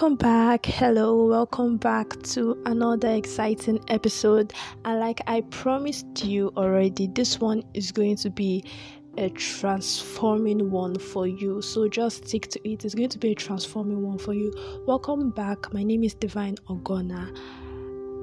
Welcome back. Hello, welcome back to another exciting episode. And like I promised you already, this one is going to be a transforming one for you. So just stick to it. It's going to be a transforming one for you. Welcome back. My name is Divine Ogona.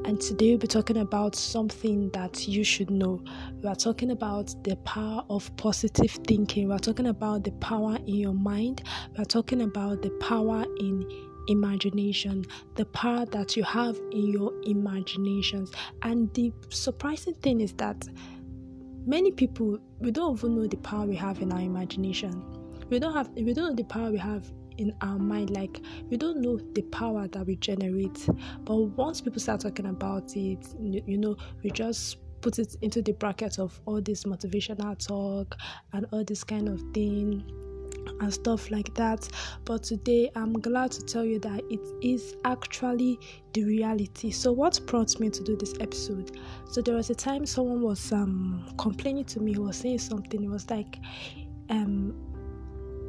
And today we'll be talking about something that you should know. We are talking about the power of positive thinking. We are talking about the power in your mind. We are talking about the power in imagination, the power that you have in your imaginations. And the surprising thing is that many people we don't even know the power we have in our imagination. We don't have we don't know the power we have in our mind like we don't know the power that we generate but once people start talking about it you know we just put it into the bracket of all this motivational talk and all this kind of thing and stuff like that. But today I'm glad to tell you that it is actually the reality. So what brought me to do this episode? So there was a time someone was um complaining to me, he was saying something, it was like um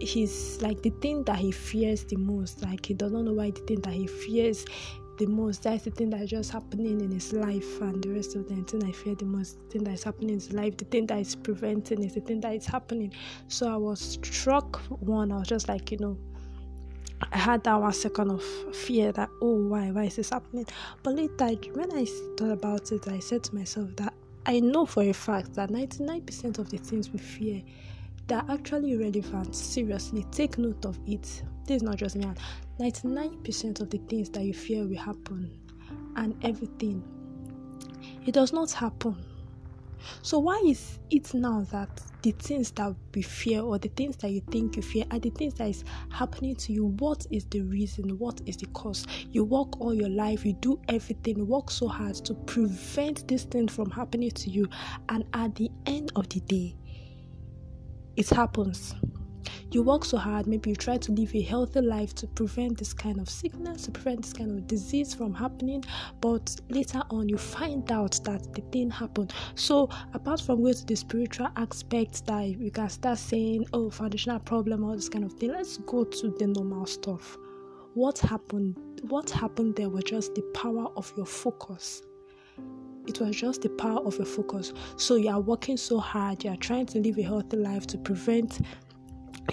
he's like the thing that he fears the most, like he doesn't know why the thing that he fears the most. That's the thing that's just happening in his life, and the rest of the thing I fear the most, the thing that is happening in his life, the thing that is preventing is the thing that is happening. So I was struck one. I was just like, you know, I had that one second of fear that oh why why is this happening? But later when I thought about it, I said to myself that I know for a fact that 99% of the things we fear they're actually relevant. Seriously, take note of it. This is not just me. 99% of the things that you fear will happen, and everything. It does not happen. So, why is it now that the things that we fear or the things that you think you fear are the things that is happening to you? What is the reason? What is the cause? You work all your life, you do everything, work so hard to prevent this thing from happening to you, and at the end of the day, it happens. You work so hard, maybe you try to live a healthy life to prevent this kind of sickness, to prevent this kind of disease from happening, but later on you find out that the thing happened. So, apart from going to the spiritual aspect that you can start saying, oh, foundational problem, all this kind of thing, let's go to the normal stuff. What happened? What happened there was just the power of your focus it was just the power of your focus. So you are working so hard, you are trying to live a healthy life to prevent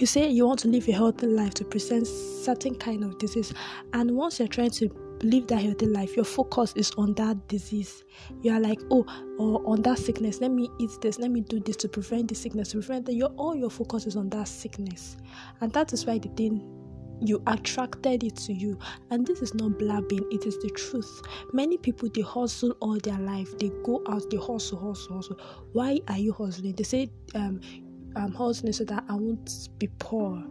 you say you want to live a healthy life to prevent certain kind of disease and once you're trying to live that healthy life your focus is on that disease. You are like oh or on that sickness. Let me eat this. Let me do this to prevent the sickness to prevent that your all your focus is on that sickness. And that is why the thing you attracted it to you. And this is not blabbing. It is the truth. Many people they hustle all their life. They go out they hustle hustle hustle. Why are you hustling? They say um I'm hustling so that I won't be poor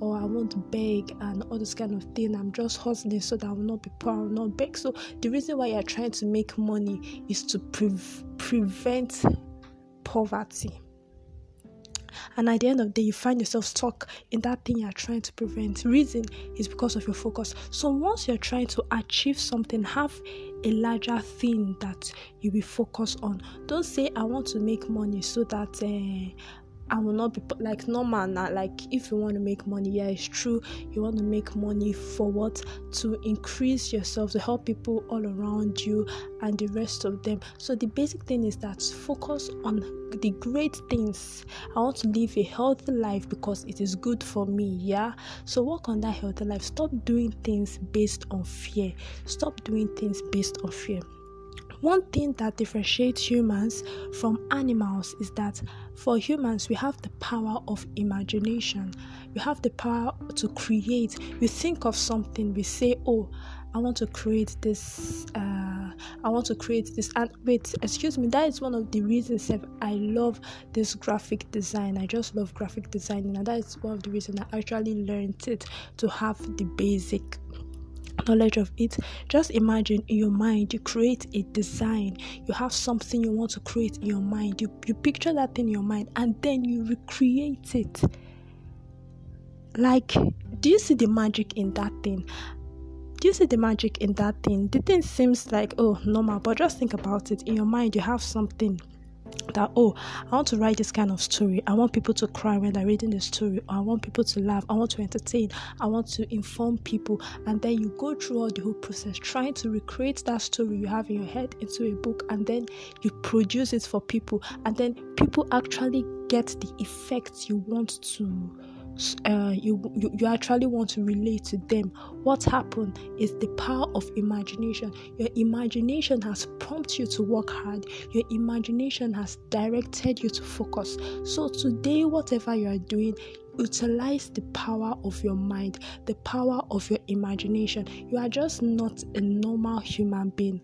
or I won't beg and all this kind of thing. I'm just hustling so that I will not be poor, I will not beg. So the reason why you're trying to make money is to pre- prevent poverty. And at the end of the day, you find yourself stuck in that thing you're trying to prevent. Reason is because of your focus. So once you're trying to achieve something, have a larger thing that you will focus on. Don't say I want to make money so that uh, I will not be like normal now. Like if you want to make money, yeah, it's true. You want to make money for what? To increase yourself, to help people all around you and the rest of them. So the basic thing is that focus on the great things. I want to live a healthy life because it is good for me. Yeah. So work on that healthy life. Stop doing things based on fear. Stop doing things based on fear. One thing that differentiates humans from animals is that for humans, we have the power of imagination. We have the power to create. We think of something, we say, Oh, I want to create this. Uh, I want to create this. And wait, excuse me, that is one of the reasons I love this graphic design. I just love graphic design, and that is one of the reasons I actually learned it to have the basic knowledge of it. Just imagine in your mind you create a design. You have something you want to create in your mind. You, you picture that thing in your mind and then you recreate it. Like do you see the magic in that thing? Do you see the magic in that thing? The thing seems like oh normal but just think about it. In your mind you have something that oh i want to write this kind of story. I want people to cry when they're reading the story. Or i want people to laugh. I want to entertain. I want to inform people. And then you go through all the whole process trying to recreate that story you have in your head into a book and then you produce it for people. And then people actually get the effects you want to uh, you, you you actually want to relate to them. What happened is the power of imagination. Your imagination has prompted you to work hard. Your imagination has directed you to focus. So today whatever you are doing utilize the power of your mind the power of your imagination. You are just not a normal human being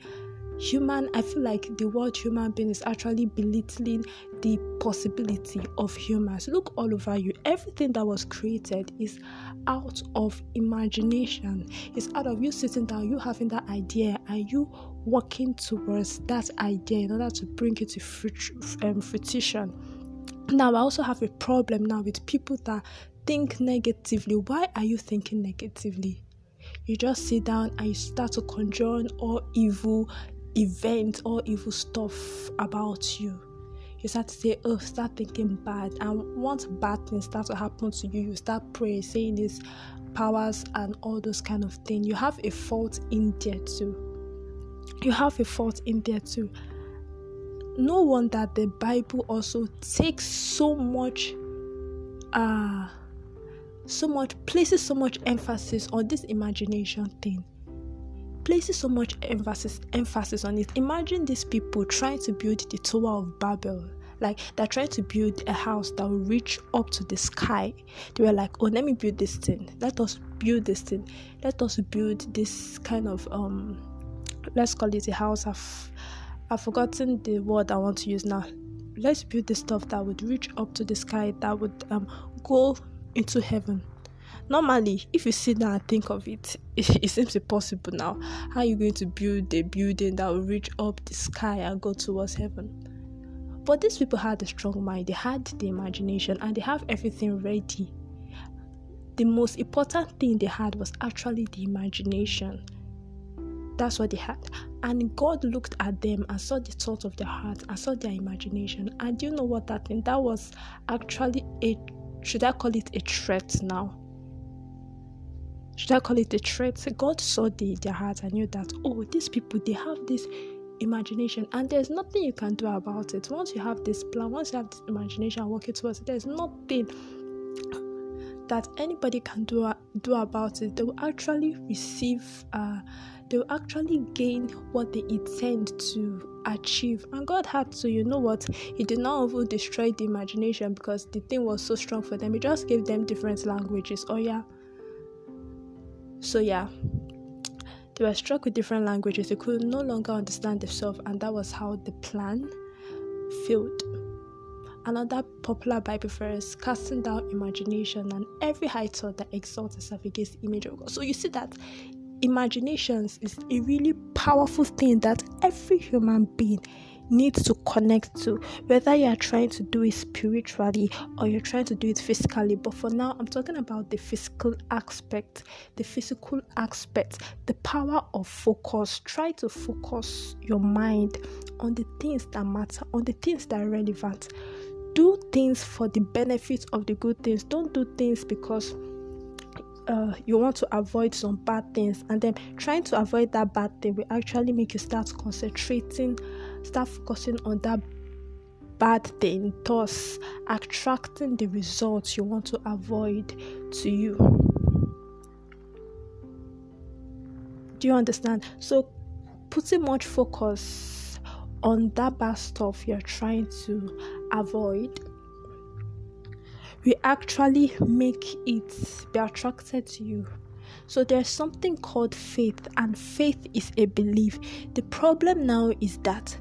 human i feel like the word human being is actually belittling the possibility of humans. Look all over you. Everything that was created is out of imagination. It's out of you sitting down you having that idea and you working towards that idea in order to bring it to um, fruition. Now i also have a problem now with people that think negatively. Why are you thinking negatively? You just sit down and you start to conjure all evil events or evil stuff about you. You start to say, oh, start thinking bad. And once bad things start to happen to you, you start praying, saying these powers and all those kind of things. You have a fault in there too. You have a fault in there too. No wonder the Bible also takes so much uh so much places so much emphasis on this imagination thing places so much emphasis emphasis on it. Imagine these people trying to build the Tower of Babel. Like they're trying to build a house that will reach up to the sky. They were like, "Oh, let me build this thing. Let us build this thing. Let us build this kind of um, let's call it a house." I've I've forgotten the word I want to use now. Let's build this stuff that would reach up to the sky. That would um go into heaven normally if you sit down and think of it, it, it seems impossible now. How are you going to build a building that will reach up the sky and go towards heaven? But these people had a strong mind. They had the imagination and they have everything ready. The most important thing they had was actually the imagination. That's what they had. And god looked at them and saw the thoughts of their heart and saw their imagination. And you know what that thing that was actually a should i call it a threat now should I call it a threat? God saw the, their hearts and knew that, oh, these people, they have this imagination and there's nothing you can do about it. Once you have this plan, once you have this imagination working towards it, there's nothing that anybody can do, do about it. They will actually receive, uh, they will actually gain what they intend to achieve. And God had to, you know what, He did not even destroy the imagination because the thing was so strong for them. He just gave them different languages. Oh, yeah so, yeah, they were struck with different languages. They could no longer understand themselves, and that was how the plan failed. Another popular Bible verse, casting down imagination and every high thought that exalts itself against the image of God. So you see that imaginations is a really powerful thing that every human being needs to connect to, whether you are trying to do it spiritually or you're trying to do it physically. But for now, I'm talking about the physical aspect, the physical aspect, the power of focus. Try to focus your mind on the things that matter, on the things that are relevant. Do things for the benefit of the good things. Don't do things because uh, you want to avoid some bad things and then trying to avoid that bad thing will actually make you start concentrating start focusing on that bad thing thus attracting the results you want to avoid to you do you understand so putting much focus on that bad stuff you're trying to avoid we actually make it be attracted to you. So there's something called faith, and faith is a belief. The problem now is that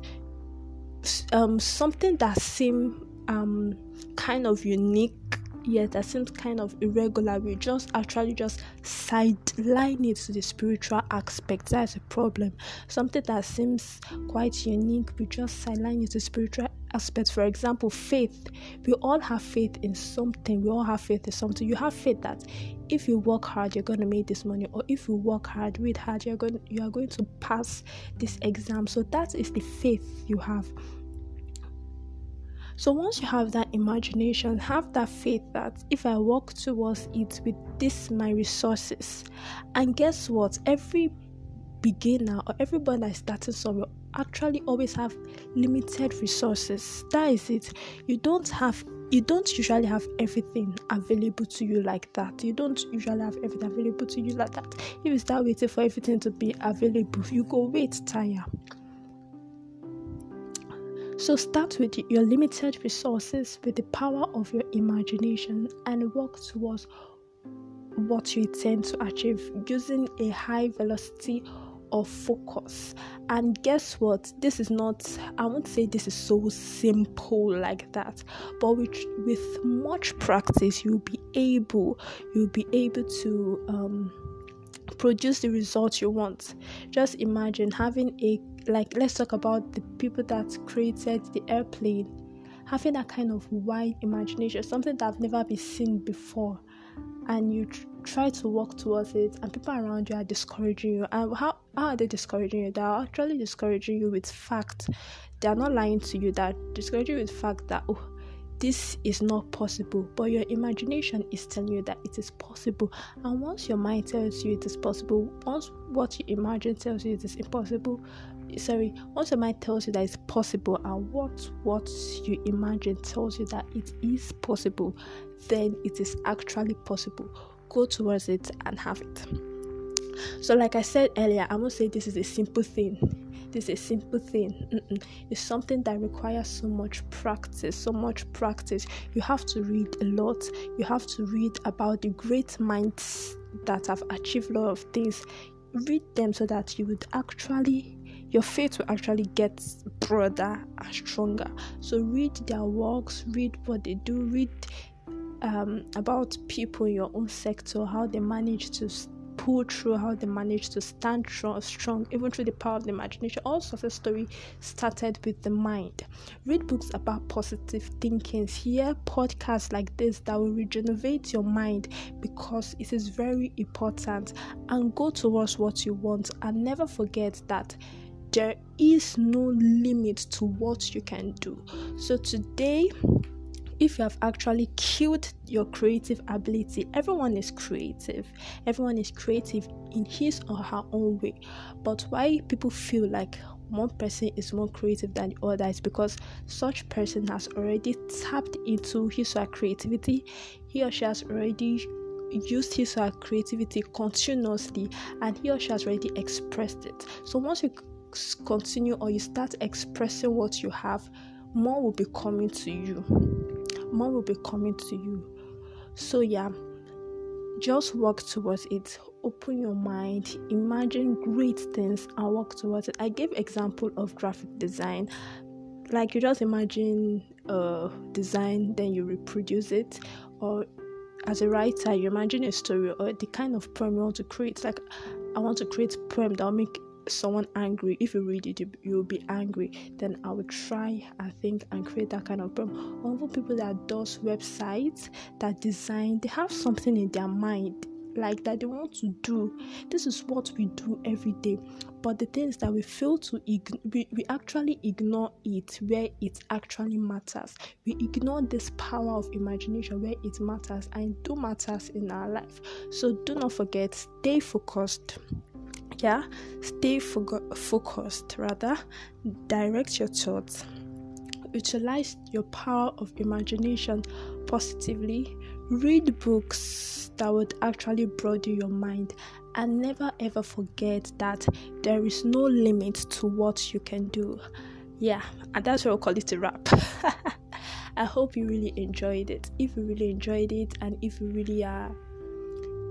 um, something that seems um, kind of unique yet that seems kind of irregular we just actually just sideline it to the spiritual aspect. That's a problem. Something that seems quite unique we just sideline it to spiritual aspects. For example, faith. We all have faith in something. We all have faith in something. You have faith that if you work hard, you're going to make this money, or if you work hard, read hard, you're going you are going to pass this exam. So that is the faith you have. So once you have that imagination, have that faith that if I walk towards it with this my resources, and guess what? Every beginner or everybody that is starting somewhere actually always have limited resources. That is it. You don't have you don't usually have everything available to you like that. You don't usually have everything available to you like that. If you start waiting for everything to be available, you go wait tire. So start with your limited resources, with the power of your imagination, and work towards what you intend to achieve using a high velocity of focus. And guess what? This is not, I won't say this is so simple like that, but with, with much practice, you'll be able, you'll be able to um, produce the results you want. Just imagine having a, like, let's talk about the people that created the airplane, having that kind of wide imagination, something that I've never been seen before and you tr- try to walk towards it and people around you are discouraging you and how, how are they discouraging you? They are actually discouraging you with fact they are not lying to you. That discouraging you with fact that oh this is not possible. But your imagination is telling you that it is possible. And once your mind tells you it is possible once what you imagine tells you it is impossible sorry once your mind tells you that it's possible and what what you imagine tells you that it is possible then it is actually possible. Go towards it and have it so like i said earlier i won't say this is a simple thing. This is a simple thing. Mm-mm. it's something that requires so much practice so much practice. You have to read a lot. You have to read about the great minds that have achieved a lot of things. Read them so that you would actually your faith will actually get broader and stronger. So read their works, read what they do, read um, about people in your own sector, how they manage to pull through, how they managed to stand strong, strong even through the power of the imagination. All success story started with the mind. Read books about positive thinking. Hear podcasts like this that will regenerate your mind because it is very important. And go towards what you want. And never forget that there is no limit to what you can do. So today, if you have actually killed your creative ability, everyone is creative. Everyone is creative in his or her own way. But why people feel like one person is more creative than the other is because such person has already tapped into his or her creativity. He or she has already used his or her creativity continuously and he or she has already expressed it. So once you continue or you start expressing what you have, more will be coming to you. More will be coming to you. So, yeah, just work towards it. Open your mind, imagine great things, and work towards it. I gave example of graphic design. Like you just imagine a design, then you reproduce it, or as a writer, you imagine a story or the kind of poem you want to create. Like, I want to create poem that will make someone angry if you read it you, you'll be angry then i will try and think and create that kind of problem. Or even people that does websites that design they have something in their mind like that they want to do. This is what we do every day. But the thing is that we fail to ign- we, we actually ignore it where it actually matters. We ignore this power of imagination where it matters and do matters in our life. So do not forget stay focused yeah stay fo- focused rather direct your thoughts. Utilize your power of imagination positively. Read books that would actually broaden your mind and never ever forget that there is no limit to what you can do. Yeah and that's what we call it a wrap. I hope you really enjoyed it. If you really enjoyed it and if you really are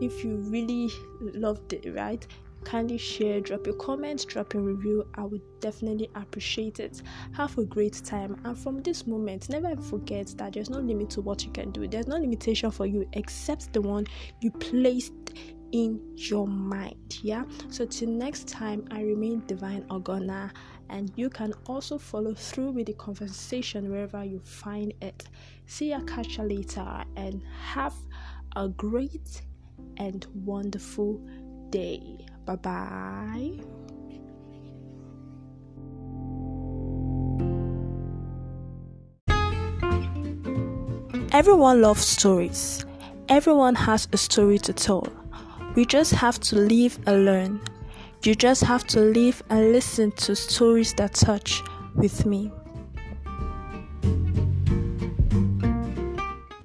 if you really loved it right kindly share, drop your comments, drop your review. I would definitely appreciate it. Have a great time. And from this moment, never forget that there's no limit to what you can do. There's no limitation for you except the one you placed in your mind. Yeah. So till next time, I remain Divine Ogona, and you can also follow through with the conversation wherever you find it. See ya, catch you later, and have a great and wonderful day. Bye bye. Everyone loves stories. Everyone has a story to tell. We just have to live and learn. You just have to live and listen to stories that touch with me.